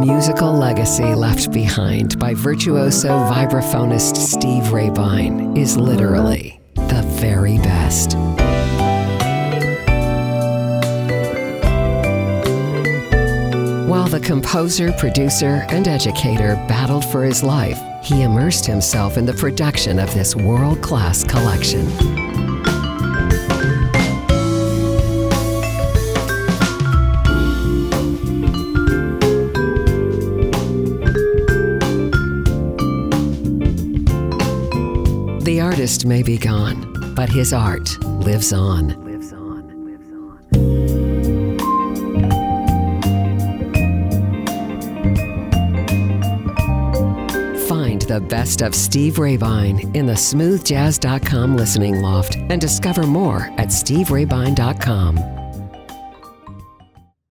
musical legacy left behind by virtuoso vibraphonist Steve Raybine is literally the very best. While the composer, producer, and educator battled for his life, he immersed himself in the production of this world class collection. The artist may be gone, but his art lives on. Find the best of Steve Raybine in the smoothjazz.com listening loft and discover more at steveraybine.com.